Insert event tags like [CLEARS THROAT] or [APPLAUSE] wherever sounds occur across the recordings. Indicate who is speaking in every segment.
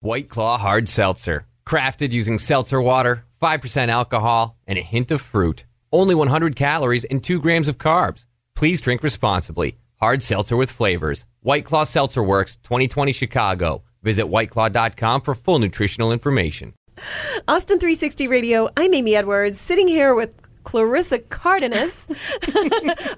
Speaker 1: White Claw Hard Seltzer. Crafted using seltzer water, 5% alcohol, and a hint of fruit. Only 100 calories and 2 grams of carbs. Please drink responsibly. Hard seltzer with flavors. White Claw Seltzer Works, 2020 Chicago. Visit whiteclaw.com for full nutritional information.
Speaker 2: Austin 360 Radio. I'm Amy Edwards, sitting here with Clarissa Cardenas. [LAUGHS]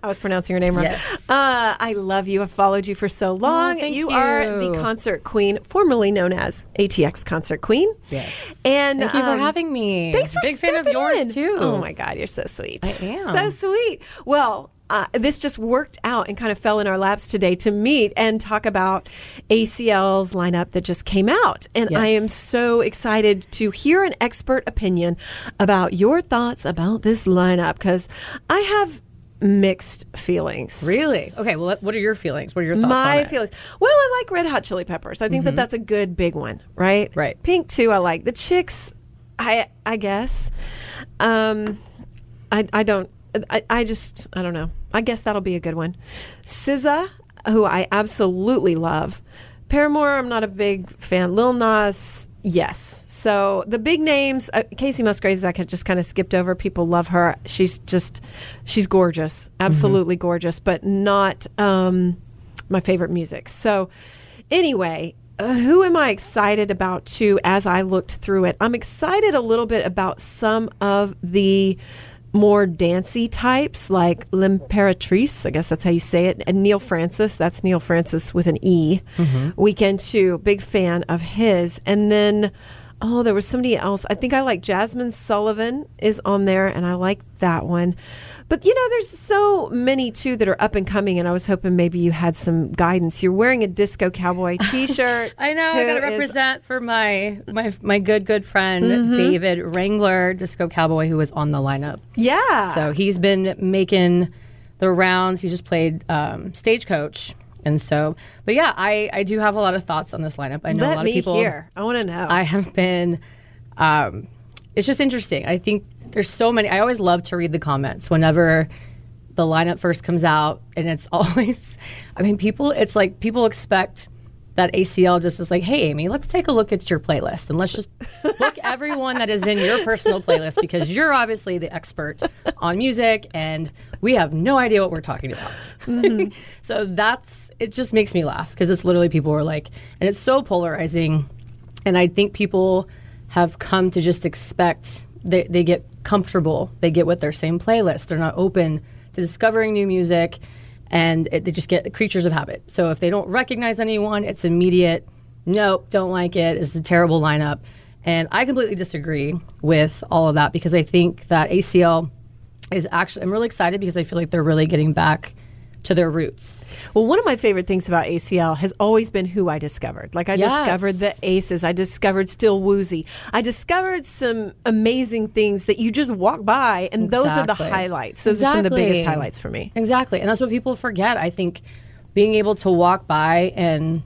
Speaker 2: I was pronouncing your name wrong.
Speaker 3: Yes.
Speaker 2: Uh, I love you. I've followed you for so long.
Speaker 3: thank
Speaker 2: you, are the concert queen, formerly known as ATX Concert Queen.
Speaker 3: Yes.
Speaker 2: And
Speaker 3: Thank you for
Speaker 2: um,
Speaker 3: having me.
Speaker 2: Thanks for
Speaker 3: Big fan of yours
Speaker 2: in.
Speaker 3: too.
Speaker 2: Oh my God, you're so sweet.
Speaker 3: I am.
Speaker 2: so sweet. Well. Uh, this just worked out and kind of fell in our laps today to meet and talk about ACL's lineup that just came out. And I am so excited to hear an expert opinion about your thoughts about this lineup because I have mixed feelings.
Speaker 3: Really? Okay. Well, what are your feelings? What are your thoughts on
Speaker 2: My
Speaker 3: it? Mm-hmm.
Speaker 2: feelings. Well, I like Red Hot Chili Peppers. I think that that's a good big one, right?
Speaker 3: Right.
Speaker 2: Pink too. I like the Chicks. I I guess. Um, I I don't. I, I just I don't know. I guess that'll be a good one. SZA, who I absolutely love. Paramore, I'm not a big fan. Lil Nas, yes. So the big names, uh, Kacey Musgraves, I just kind of skipped over. People love her. She's just, she's gorgeous, absolutely gorgeous, but not um, my favorite music. So anyway, uh, who am I excited about too as I looked through it? I'm excited a little bit about some of the more dancey types like L'Imperatrice, I guess that's how you say it, and Neal Francis. That's Neal Francis with an E. Mm-hmm. Weekend too, big fan of his. And then, oh, there was somebody else. I think I like Jazmine Sullivan is on there, and I like that one. But you know, there's so many too that are up and coming, and I was hoping maybe you had some guidance. You're wearing a disco cowboy [LAUGHS] T-shirt.
Speaker 3: I know. I got to
Speaker 2: is-
Speaker 3: represent for my my my good good friend
Speaker 2: Mm-hmm.
Speaker 3: David Wrangler, disco cowboy, who was on the lineup.
Speaker 2: Yeah.
Speaker 3: So he's been making the rounds. He just played um, stagecoach, and so. But yeah, I I do have a lot of thoughts on this lineup. I know
Speaker 2: let
Speaker 3: a lot of people.
Speaker 2: hear. I want to know.
Speaker 3: I have been. Um, it's just interesting. I think there's so many. I always love to read the comments whenever the lineup first comes out, and it's [LAUGHS] always. I mean, people. It's like people expect that ACL just is like, hey, Amy, let's take a look at your playlist and let's just book [LAUGHS] everyone that is in your personal playlist because you're obviously the expert on music and we have no idea what we're talking about. Mm-hmm. [LAUGHS] so that's it. Just makes me laugh because it's literally people are like, and it's so polarizing. And I think people have come to just expect they, they get comfortable. They get with their same playlist. They're not open to discovering new music and it, they just get creatures of habit. So if they don't recognize anyone, it's immediate. Nope, don't like it. It's a terrible lineup. And I completely disagree with all of that because I think that ACL is actually, I'm really excited because I feel like they're really getting back to their roots.
Speaker 2: Well, one of my favorite things about ACL has always been who I discovered. Like I
Speaker 3: Yes.
Speaker 2: discovered the Aces, I discovered Still Woozy, I discovered some amazing things that you just walk by, and those are the highlights. Those are some of the biggest highlights for me.
Speaker 3: Exactly. And that's what people forget. I think being able to walk by and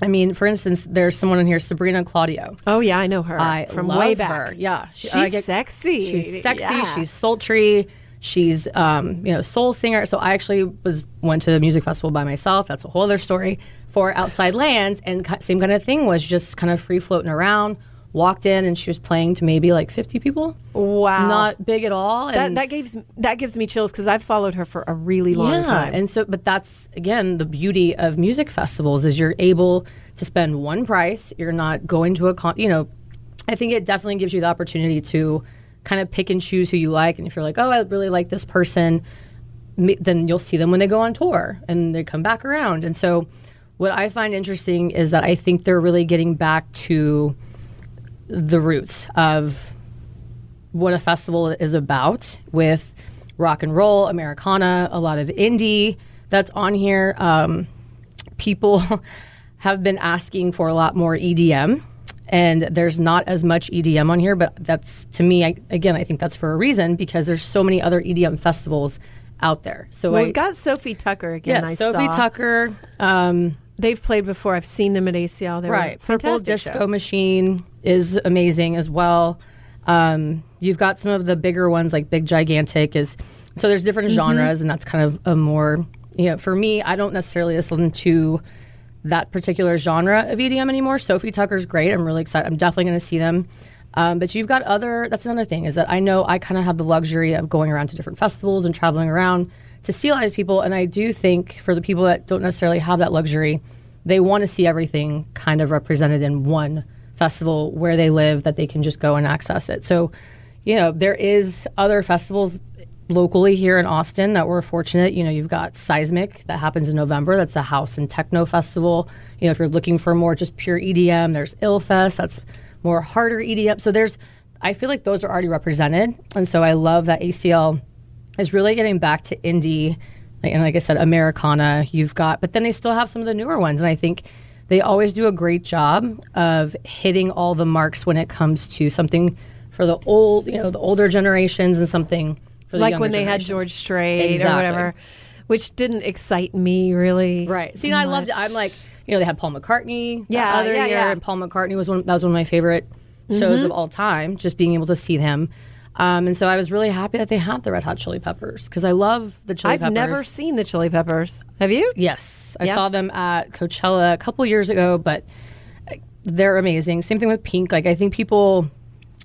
Speaker 3: I mean, for instance, there's someone in here, Sabrina Claudio.
Speaker 2: Oh yeah, I know her
Speaker 3: I
Speaker 2: from way back.
Speaker 3: her. Yeah, She-
Speaker 2: she's
Speaker 3: get-
Speaker 2: sexy.
Speaker 3: She's sexy.
Speaker 2: Yeah.
Speaker 3: She's sultry. She's um, you know soul singer. So I actually was went to a music festival by myself. That's a whole other story for Outside Lands, and same kind of thing was just kind of free floating around. Walked in and she was playing to maybe like 50 people.
Speaker 2: Wow.
Speaker 3: Not big at all.
Speaker 2: that
Speaker 3: and-
Speaker 2: that gives that gives me chills because I've followed her for a really long
Speaker 3: yeah.
Speaker 2: time.
Speaker 3: And so, but that's again the beauty of music festivals is you're able to spend one price. You're not going to a con. You know, I think it definitely gives you the opportunity to kind of pick and choose who you like. And if you're like, oh, I really like this person, then you'll see them when they go on tour and they come back around. And so, what I find interesting is that I think they're really getting back to the roots of what a festival is about with rock and roll, Americana, a lot of indie that's on here. Um, people [LAUGHS] have been asking for a lot more EDM. And there's not as much EDM on here, but that's to me, I, again, I think that's for a reason because there's so many other EDM festivals out there. So
Speaker 2: Well,
Speaker 3: I
Speaker 2: we've got SOFI TUKKER again.
Speaker 3: yeah,
Speaker 2: I
Speaker 3: Sophie
Speaker 2: saw.
Speaker 3: Tucker, um,
Speaker 2: They've played before. I've seen them at ACL. They
Speaker 3: right? Purple Disco
Speaker 2: show.
Speaker 3: Machine is amazing as well. Um, you've got some of the bigger ones like Big Gigantic is so there's different
Speaker 2: Mm-hmm.
Speaker 3: genres and that's kind of a more you know for me I don't necessarily listen to that particular genre of EDM anymore. SOFI TUKKER's great. I'm really excited. I'm definitely going to see them. Um, but you've got other. That's another thing is that I know I kind of have the luxury of going around to different festivals and traveling around to see a lot of people. And I do think for the people that don't necessarily have that luxury, they want to see everything kind of represented in one festival where they live that they can just go and access it. So, you know, there is other festivals locally here in Austin that we're fortunate. You know, you've got Seismic that happens in November. That's a house and techno festival. You know, if you're looking for more just pure EDM, there's Illfest. That's more harder EDM. So there's, I feel like those are already represented, and so I love that ACL is really getting back to indie. And like I said, Americana. You've got, but then they still have some of the newer ones, and I think they always do a great job of hitting all the marks when it comes to something for the old, you know, the older generations and something for the
Speaker 2: like when they had. George Strait or whatever, which didn't excite me really.
Speaker 3: Right. See, I loved it. I'm like, you know, they had Paul McCartney the
Speaker 2: Yeah,
Speaker 3: other
Speaker 2: yeah,
Speaker 3: year,
Speaker 2: yeah.
Speaker 3: and Paul McCartney was one. That was one of my favorite shows of all time. Just being able to see them, um, and so I was really happy that they had the Red Hot Chili Peppers because I love the Chili
Speaker 2: I've
Speaker 3: Peppers.
Speaker 2: never seen the Chili Peppers. Have you?
Speaker 3: Yes, I
Speaker 2: Yeah.
Speaker 3: saw them at Coachella a couple years ago, but uh, they're amazing. Same thing with Pink. Like I think people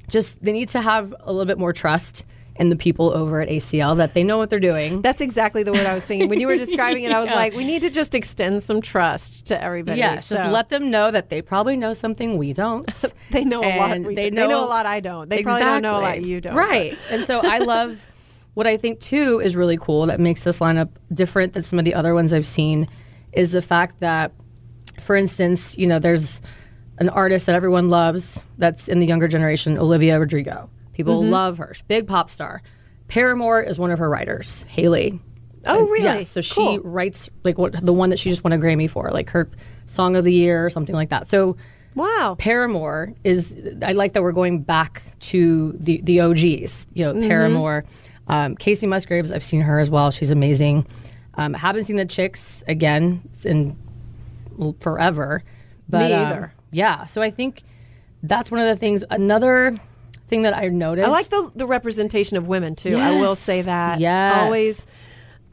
Speaker 3: just they need to have a little bit more trust in the people over at ACL that they know what they're doing.
Speaker 2: That's exactly the word I was thinking. When you were [LAUGHS] describing it, I was like, we need to just extend some trust to everybody.
Speaker 3: Yes, just let them know that they probably know something we don't. [LAUGHS]
Speaker 2: They know a lot. We
Speaker 3: they
Speaker 2: do- they know
Speaker 3: know-
Speaker 2: a lot I don't. They probably don't know a lot you don't.
Speaker 3: Right. and so [LAUGHS] I love what I think too is really cool that makes this lineup different than some of the other ones I've seen is the fact that, for instance, you know, there's an artist that everyone loves that's in the younger generation, Olivia Rodrigo. People
Speaker 2: Mm-hmm.
Speaker 3: love her. She's a big pop star. Paramore is one of her writers, Hayley.
Speaker 2: Oh, really?
Speaker 3: Yes. So she
Speaker 2: Cool.
Speaker 3: writes like what the one that she just won a Grammy for, like her song of the year or something like that. So
Speaker 2: Wow.
Speaker 3: Paramore is I like that we're going back to the the OGs. You know,
Speaker 2: Mm-hmm.
Speaker 3: Paramore, um, Kacey Musgraves. I've seen her as well. She's amazing. Um, haven't seen the Chicks again in forever. But,
Speaker 2: Me
Speaker 3: um,
Speaker 2: either.
Speaker 3: yeah, so I think that's one of the things. Another thing that I noticed.
Speaker 2: I like the the representation of women too. I will say that.
Speaker 3: Yes.
Speaker 2: Always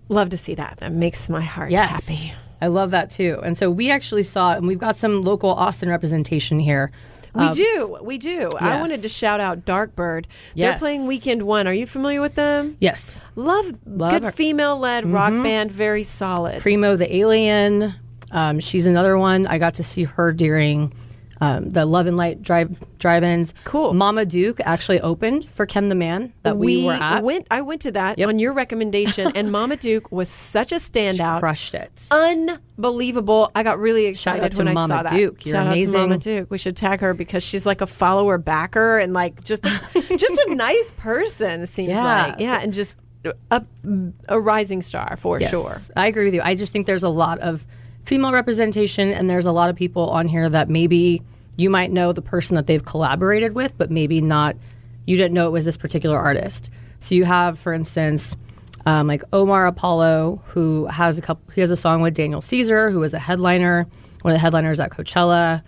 Speaker 2: love to see that. That makes my heart
Speaker 3: Yes.
Speaker 2: happy.
Speaker 3: I love that too. And so we actually saw, and we've got some local Austin representation here.
Speaker 2: We do. We do. I wanted to shout out Darkbird.
Speaker 3: Yes.
Speaker 2: They're playing Weekend One. Are you familiar with them?
Speaker 3: Yes.
Speaker 2: Love,
Speaker 3: Love
Speaker 2: good female led rock band. Very solid.
Speaker 3: Primo the Alien. Um, she's another one. I got to see her during um, the Love and Light drive drive-ins.
Speaker 2: Cool.
Speaker 3: Mama Duke actually opened for Ken the Man that we, were at.
Speaker 2: went. I went to that
Speaker 3: Yep.
Speaker 2: on your recommendation, and Mama Duke was such a standout.
Speaker 3: Crushed it.
Speaker 2: Unbelievable! I got really excited when I
Speaker 3: Mama
Speaker 2: saw that.
Speaker 3: Duke. You're
Speaker 2: Shout out to Mama Duke. We should tag her because she's like a follower backer and like just [LAUGHS] just a nice person. Seems
Speaker 3: Yeah.
Speaker 2: like yeah, and just a, a rising star for
Speaker 3: Yes,
Speaker 2: sure.
Speaker 3: I agree with you. I just think there's a lot of female representation, and there's a lot of people on here that maybe you might know the person that they've collaborated with, but maybe not. You didn't know it was this particular artist. So you have, for instance, um, like Omar Apollo, who has a couple. He has a song with Daniel Caesar, who was a headliner, one of the headliners at Coachella.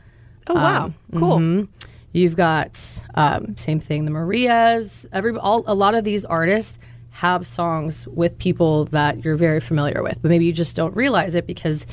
Speaker 2: Oh wow, cool.
Speaker 3: mhm. You've got um, same thing, the Marias. Every all a lot of these artists have songs with people that you're very familiar with, but maybe you just don't realize it because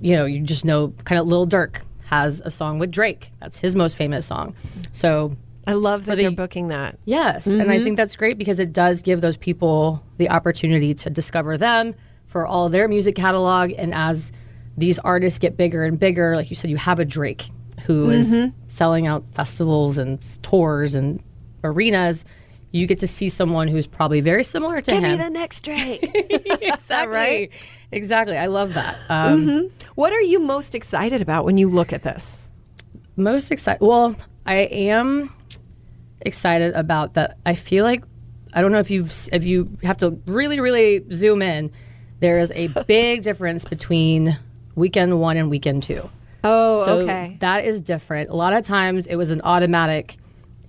Speaker 3: you know you just know kind of Lil Durk has a song with Drake. That's his most famous song. So
Speaker 2: I love that
Speaker 3: the-
Speaker 2: they're booking that.
Speaker 3: Yes, and I mm-hmm. think that's great because it does give those people the opportunity to discover them for all their music catalog. And as these artists get bigger and bigger, like you said, you have a Drake who is mm-hmm. selling out festivals and tours and arenas. You get to see someone who's probably very similar to
Speaker 2: Give
Speaker 3: him.
Speaker 2: me the next Drake. [LAUGHS] [LAUGHS]
Speaker 3: exactly. right? Exactly. I love that. Um, mm-hmm.
Speaker 2: What are you most excited about when you look at this?
Speaker 3: most excited well i am excited about that i feel like i don't know if you've if you have to really really zoom in there is a [LAUGHS] big difference between weekend one and weekend two
Speaker 2: Oh,
Speaker 3: So
Speaker 2: okay.
Speaker 3: that is different. A lot of times it was an automatic.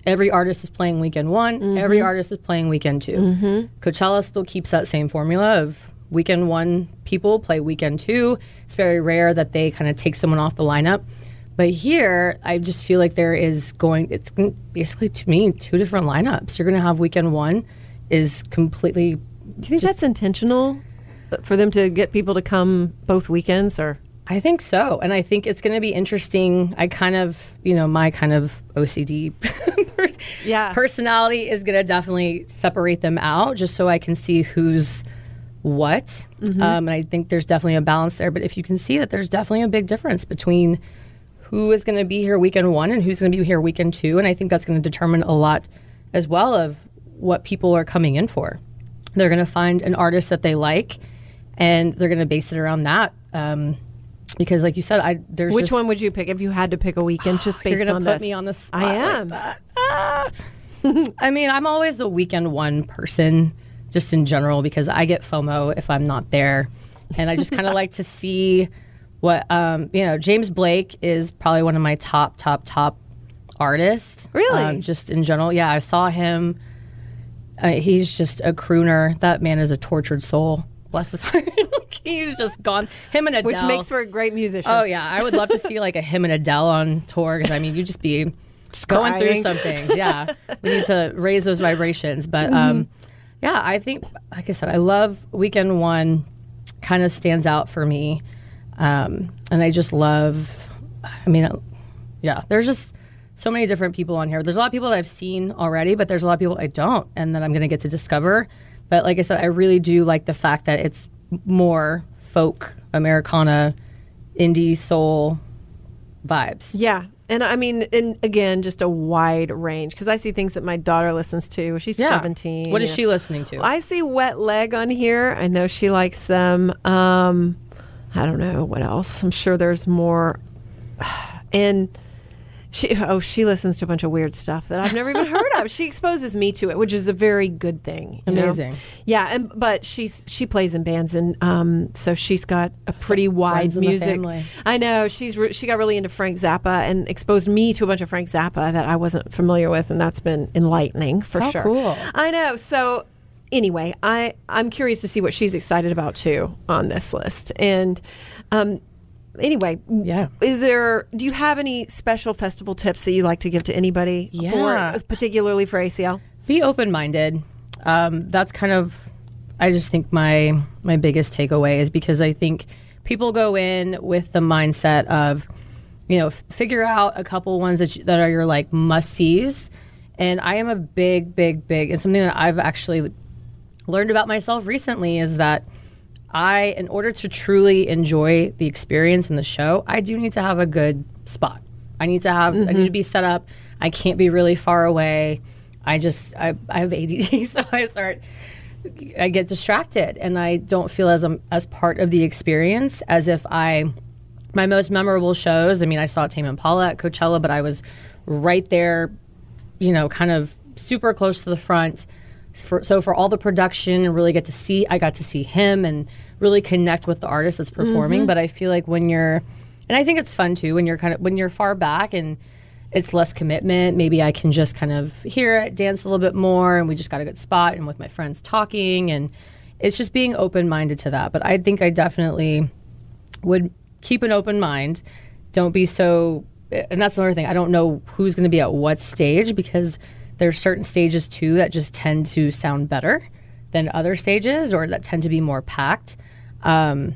Speaker 3: Every artist is playing weekend one. Every mm-hmm. artist is playing weekend 2 mm-hmm. Coachella still keeps that same formula of weekend one people play weekend two. It's very rare that they kind of take someone off the lineup. But here, I just feel like there is going. It's basically to me two different lineups. You're going to have weekend one is completely.
Speaker 2: Do you think that's intentional uh, for them to get people to come both weekends or?
Speaker 3: I think so. And I think it's going to be interesting. I kind of, you know, my kind of OCD [LAUGHS] pers-
Speaker 2: Yeah.
Speaker 3: personality is going to definitely separate them out just so I can see who's what. Um, and I think there's definitely a balance there. But if you can see that there's definitely a big difference between who is going to be here weekend one and who's going to be here weekend two. And I think that's going to determine a lot as well of what people are coming in for. They're going to find an artist that they like and they're going to base it around that. Um, because, like you said, I there's
Speaker 2: Which
Speaker 3: just-
Speaker 2: one would you pick if you had to pick a weekend just [SIGHS] based
Speaker 3: You're gonna
Speaker 2: on
Speaker 3: put
Speaker 2: this?
Speaker 3: me on the spot.
Speaker 2: I
Speaker 3: like
Speaker 2: am.
Speaker 3: that. Ah. [LAUGHS] I mean, I'm always a weekend one person, just in general, because I get FOMO if I'm not there, and I just kind of [LAUGHS] like to see what um, you know. James Blake is probably one of my top, top, top artists.
Speaker 2: Really?
Speaker 3: um, just in general, yeah. I saw him. Uh, he's just a crooner. That man is a tortured soul. Bless his [LAUGHS] heart. he's just gone. Him and Adele.
Speaker 2: Which makes for a great musician.
Speaker 3: Oh yeah, I would love to see like a him and Adele on tour because I mean you just be just going through
Speaker 2: crying.
Speaker 3: some things. Yeah, we need to raise those vibrations. But um, yeah, I think like I said, I love Weekend One. Kind of stands out for me, um, and I just love. I mean, yeah, there's just so many different people on here. There's a lot of people that I've seen already, but there's a lot of people I don't, and that I'm going to get to discover. But like I said, I really do like the fact that it's more folk, Americana, indie soul vibes.
Speaker 2: Yeah. And I mean, and again, just a wide range because I see things that my daughter listens to. She's
Speaker 3: Yeah.
Speaker 2: 17.
Speaker 3: What is
Speaker 2: yeah.
Speaker 3: she listening to?
Speaker 2: I see Wet Leg on here. I know she likes them. Um, I don't know what else. I'm sure there's more. [SIGHS] And she, oh, she listens to a bunch of weird stuff that I've never even heard of. She exposes me to it, which is a very good thing. you know?
Speaker 3: Amazing.
Speaker 2: Yeah, and but she's she plays in bands, and um, so she's got a pretty wide
Speaker 3: in the
Speaker 2: music. I know she's re- she got really into Frank Zappa and exposed me to a bunch of Frank Zappa that I wasn't familiar with, and that's been enlightening for
Speaker 3: How
Speaker 2: sure.
Speaker 3: cool.
Speaker 2: I know. So anyway, I I'm curious to see what she's excited about too on this list. And um, anyway,
Speaker 3: Yeah.
Speaker 2: Is there? Do you have any special festival tips that you like to give to anybody?
Speaker 3: Yeah.
Speaker 2: For, particularly for ACL.
Speaker 3: Be open minded. Um, that's kind of, I just think my my biggest takeaway is because I think people go in with the mindset of, you know, f- figure out a couple ones that you, that are your like must sees, and I am a big, big, big, and something that I've actually learned about myself recently is that I, in order to truly enjoy the experience in the show, I do need to have a good spot. I need to have, I need to mm-hmm. be set up. I can't be really far away. I just, I, I have ADD, [LAUGHS] so I start, I get distracted and I don't feel as a, as part of the experience as if I, my most memorable shows. I mean, I saw Tame Impala at Coachella, but I was right there, you know, kind of super close to the front. For, so for all the production and really get to see, I got to see him and really connect with the artist that's performing. Mm-hmm. But I feel like when you're, and I think it's fun too when you're kind of when you're far back and it's less commitment. Maybe I can just kind of hear it, dance a little bit more, and we just got a good spot and with my friends talking and it's just being open minded to that. But I think I definitely would keep an open mind. Don't be so, and that's another thing. I don't know who's going to be at what stage because there's certain stages too that just tend to sound better than other stages or that tend to be more packed. Um,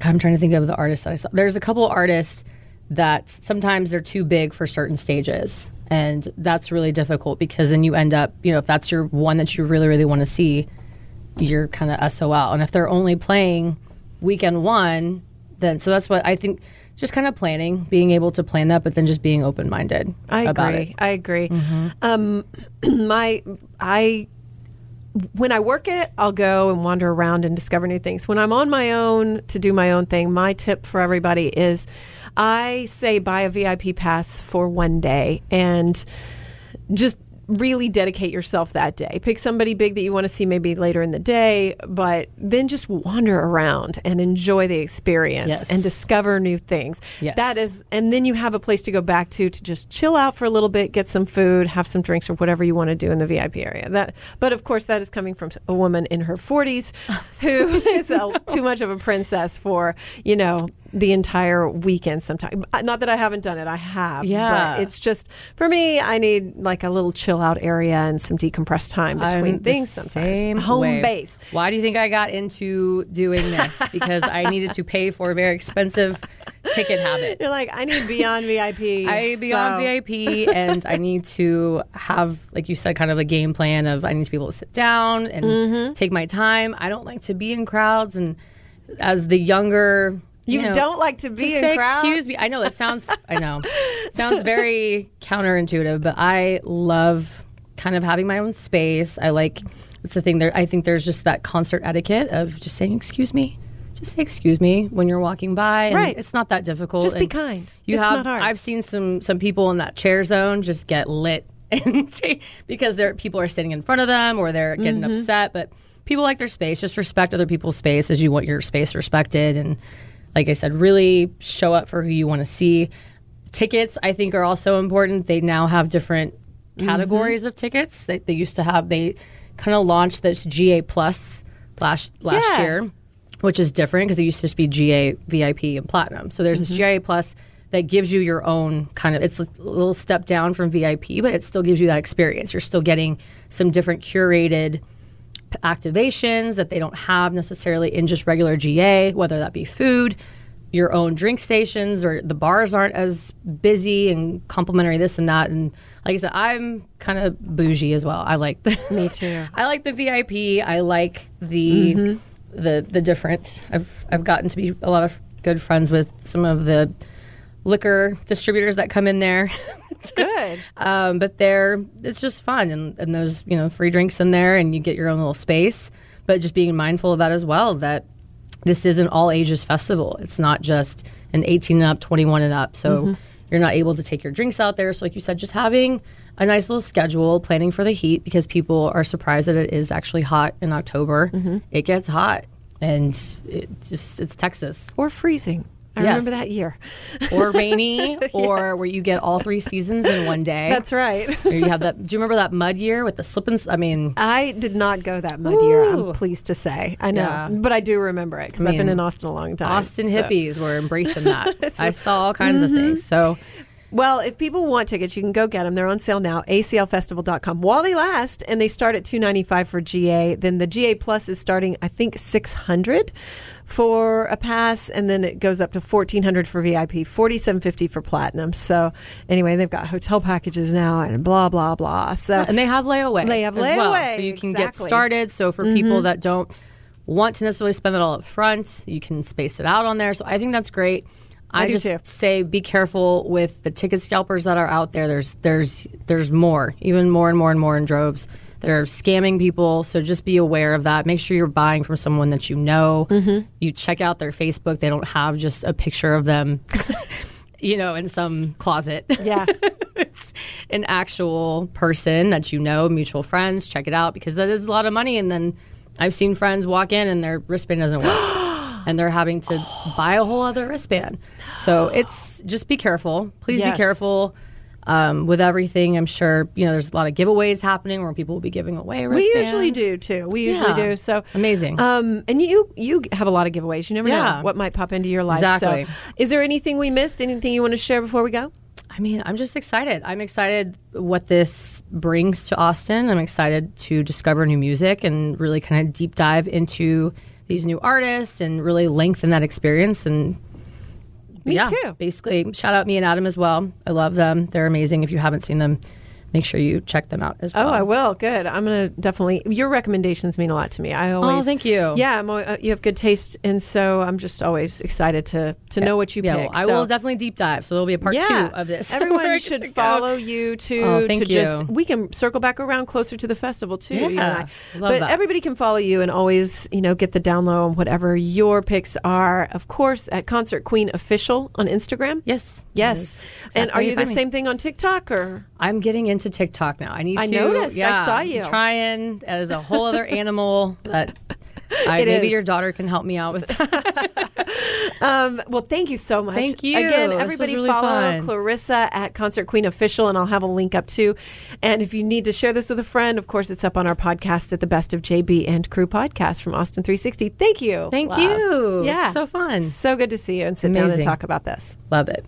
Speaker 3: I'm trying to think of the artists that I saw. There's a couple artists that sometimes they're too big for certain stages. And that's really difficult because then you end up, you know, if that's your one that you really, really want to see, you're kind of SOL. And if they're only playing weekend one, then so that's what I think. Just kind of planning, being able to plan that, but then just being open minded.
Speaker 2: I agree.
Speaker 3: it.
Speaker 2: I agree. Um, [CLEARS THROAT] my I when I work it, I'll go and wander around and discover new things. When I'm on my own to do my own thing, my tip for everybody is I say buy a VIP pass for one day and just really dedicate yourself that day. Pick somebody big that you want to see maybe later in the day, but then just wander around and enjoy the experience
Speaker 3: Yes.
Speaker 2: and discover new things.
Speaker 3: Yes.
Speaker 2: That is, and then you have a place to go back to to just chill out for a little bit, get some food, have some drinks, or whatever you want to do in the VIP area. That, but of course, that is coming from a woman in her 40s who [LAUGHS] is a, too much of a princess for you know the entire weekend. Sometimes, not that I haven't done it, I have.
Speaker 3: Yeah.
Speaker 2: but it's just for me. I need like a little chill out area and some decompressed time between
Speaker 3: I'm
Speaker 2: things. Sometimes
Speaker 3: same
Speaker 2: home
Speaker 3: way.
Speaker 2: base.
Speaker 3: Why do you think I got into doing this? [LAUGHS] Because I needed to pay for a very expensive ticket habit.
Speaker 2: You're like, I need beyond VIP.
Speaker 3: I [LAUGHS]
Speaker 2: so-
Speaker 3: VIP and I need to have, like you said, kind of a game plan of I need to be able to sit down and
Speaker 2: Mm-hmm.
Speaker 3: take my time. I don't like to be in crowds, and as the younger,
Speaker 2: You
Speaker 3: know,
Speaker 2: don't like to be
Speaker 3: just
Speaker 2: in
Speaker 3: say
Speaker 2: crowds?
Speaker 3: excuse me. I know that sounds. I know, it [LAUGHS] sounds very counterintuitive, but I love kind of having my own space. I like. It's the thing there. I think there's just that concert etiquette of just saying excuse me. Just say excuse me when you're walking by. And
Speaker 2: Right.
Speaker 3: It's not that difficult.
Speaker 2: Just be kind.
Speaker 3: You
Speaker 2: It's
Speaker 3: have.
Speaker 2: not hard.
Speaker 3: I've seen some some people in that chair zone just get lit [LAUGHS] because there people are sitting in front of them or they're getting
Speaker 2: Mm-hmm.
Speaker 3: upset. But people like their space. Just respect other people's space as you want your space respected. And like I said, really show up for who you want to see. Tickets, I think, are also important. They now have different mm-hmm. categories of tickets. They, they used to have. They kind of launched this GA Plus last last
Speaker 2: Yeah.
Speaker 3: year which is different because it used to just be GA, VIP, and Platinum. So there's this mm-hmm. GA Plus that gives you your own kind of. It's a little step down from VIP, but it still gives you that experience. You're still getting some different curated activations that they don't have necessarily in just regular GA, whether that be food, your own drink stations, or the bars aren't as busy and complimentary this and that. And like I said, I'm kind of bougie as well. I like the
Speaker 2: Me [LAUGHS] too.
Speaker 3: I like the VIP. I like the mm-hmm. the the different. I've I've gotten to be a lot of good friends with some of the liquor distributors that come in there.
Speaker 2: It's good. [LAUGHS]
Speaker 3: um, but they're it's just fun and, and there's you know free drinks in there and you get your own little space. But just being mindful of that as well that this is an all ages festival. It's not just an 18 and up, 21 and up. So you're not able to take your drinks out there. So like you said, just having a nice little schedule, planning for the heat because people are surprised that it is actually hot in October. It gets hot and it just it's Texas
Speaker 2: or freezing. I
Speaker 3: Yes.
Speaker 2: remember that year.
Speaker 3: or rainy [LAUGHS] or where you get all three seasons in one day.
Speaker 2: That's right.
Speaker 3: You have that. Do you remember that mud year with the slip and? I mean,
Speaker 2: I did not go that mud year. I'm pleased to say. I know,
Speaker 3: Yeah.
Speaker 2: but I do remember it because I've been in Austin a long time.
Speaker 3: Austin
Speaker 2: so-
Speaker 3: hippies were embracing that. [LAUGHS] I saw all kinds of things. Mm-hmm. So
Speaker 2: Well, if people want tickets, you can go get them. They're on sale now. ACLFestival.com while they last, and they start at two ninety five for GA. Then the GA Plus is starting, I think, six hundred for a pass, and then it goes up to fourteen hundred for VIP, forty seven fifty for Platinum. So anyway, they've got hotel packages now, and blah blah blah. So
Speaker 3: and they have layaway.
Speaker 2: They have
Speaker 3: as well,
Speaker 2: layaway,
Speaker 3: so you can get started. So for people mm-hmm. that don't want to necessarily spend it all up front, you can space it out on there. So I think that's great. I,
Speaker 2: do
Speaker 3: just
Speaker 2: too.
Speaker 3: say be careful with the ticket scalpers that are out there. There's there's there's more, even more and more and more in droves that are scamming people. So just be aware of that. Make sure you're buying from someone that you know.
Speaker 2: Mm-hmm.
Speaker 3: You check out their Facebook. They don't have just a picture of them, [LAUGHS] you know, in some closet
Speaker 2: yeah, [LAUGHS]
Speaker 3: it's an actual person that you know, mutual friends. Check it out because that is a lot of money. And then I've seen friends walk in and their wristband doesn't work. [GASPS] [GASPS] [GASPS] And they're having to buy a whole other wristband. So it's just be careful. Please
Speaker 2: Yes.
Speaker 3: be careful um, with everything. I'm sure, you know, there's a lot of giveaways happening where people will be giving away
Speaker 2: we usually do too. We usually
Speaker 3: Yeah.
Speaker 2: do. So
Speaker 3: Amazing.
Speaker 2: Um, and you you have a lot of giveaways. You never
Speaker 3: Yeah.
Speaker 2: know what might pop into your life.
Speaker 3: Exactly.
Speaker 2: So, is there anything we missed? Anything you want to share before we go?
Speaker 3: I mean, I'm just excited. I'm excited what this brings to Austin. I'm excited to discover new music and really kind of deep dive into these new artists and really lengthen that experience. And
Speaker 2: Me
Speaker 3: yeah,
Speaker 2: too.
Speaker 3: Basically, shout out me and Adam as well. I love them. They're amazing. If you haven't seen them, make sure you check them out as well.
Speaker 2: Oh, I will. Good. I'm gonna definitely. Your recommendations mean a lot to me. I always.
Speaker 3: Oh, thank you.
Speaker 2: Yeah, uh, you have good taste, and so I'm just always excited to to know what you
Speaker 3: Yeah,
Speaker 2: pick.
Speaker 3: well, I
Speaker 2: So-
Speaker 3: will definitely deep dive. So there'll be a part
Speaker 2: yeah,
Speaker 3: two of this. [LAUGHS]
Speaker 2: Everyone should
Speaker 3: to
Speaker 2: follow you to
Speaker 3: Oh, thank
Speaker 2: to just
Speaker 3: you.
Speaker 2: we can circle back around closer to the festival too. you and
Speaker 3: Yeah,
Speaker 2: but
Speaker 3: that.
Speaker 2: everybody can follow you and always you know get the down low on whatever your picks are. Of course, at Concert Queen Official on Instagram.
Speaker 3: Yes.
Speaker 2: Yes.
Speaker 3: Is
Speaker 2: and are you the
Speaker 3: find me.
Speaker 2: same thing on TikTok or?
Speaker 3: I'm getting into TikTok now. I need
Speaker 2: I
Speaker 3: to.
Speaker 2: noticed. I saw you.
Speaker 3: I'm trying as a whole other animal that [LAUGHS] I, maybe
Speaker 2: is.
Speaker 3: your daughter can help me out with. [LAUGHS]
Speaker 2: Um, well, thank you so much.
Speaker 3: Thank you.
Speaker 2: Again, everybody
Speaker 3: really
Speaker 2: follow
Speaker 3: fun.
Speaker 2: Clarissa at Concert Queen Official, and I'll have a link up too. And if you need to share this with a friend, of course, it's up on our podcast at the Best of JB and Crew podcast from Austin 360. Thank you.
Speaker 3: Thank
Speaker 2: love.
Speaker 3: you.
Speaker 2: Yeah.
Speaker 3: So fun.
Speaker 2: So good to see you and sit down and talk about this.
Speaker 3: Love it.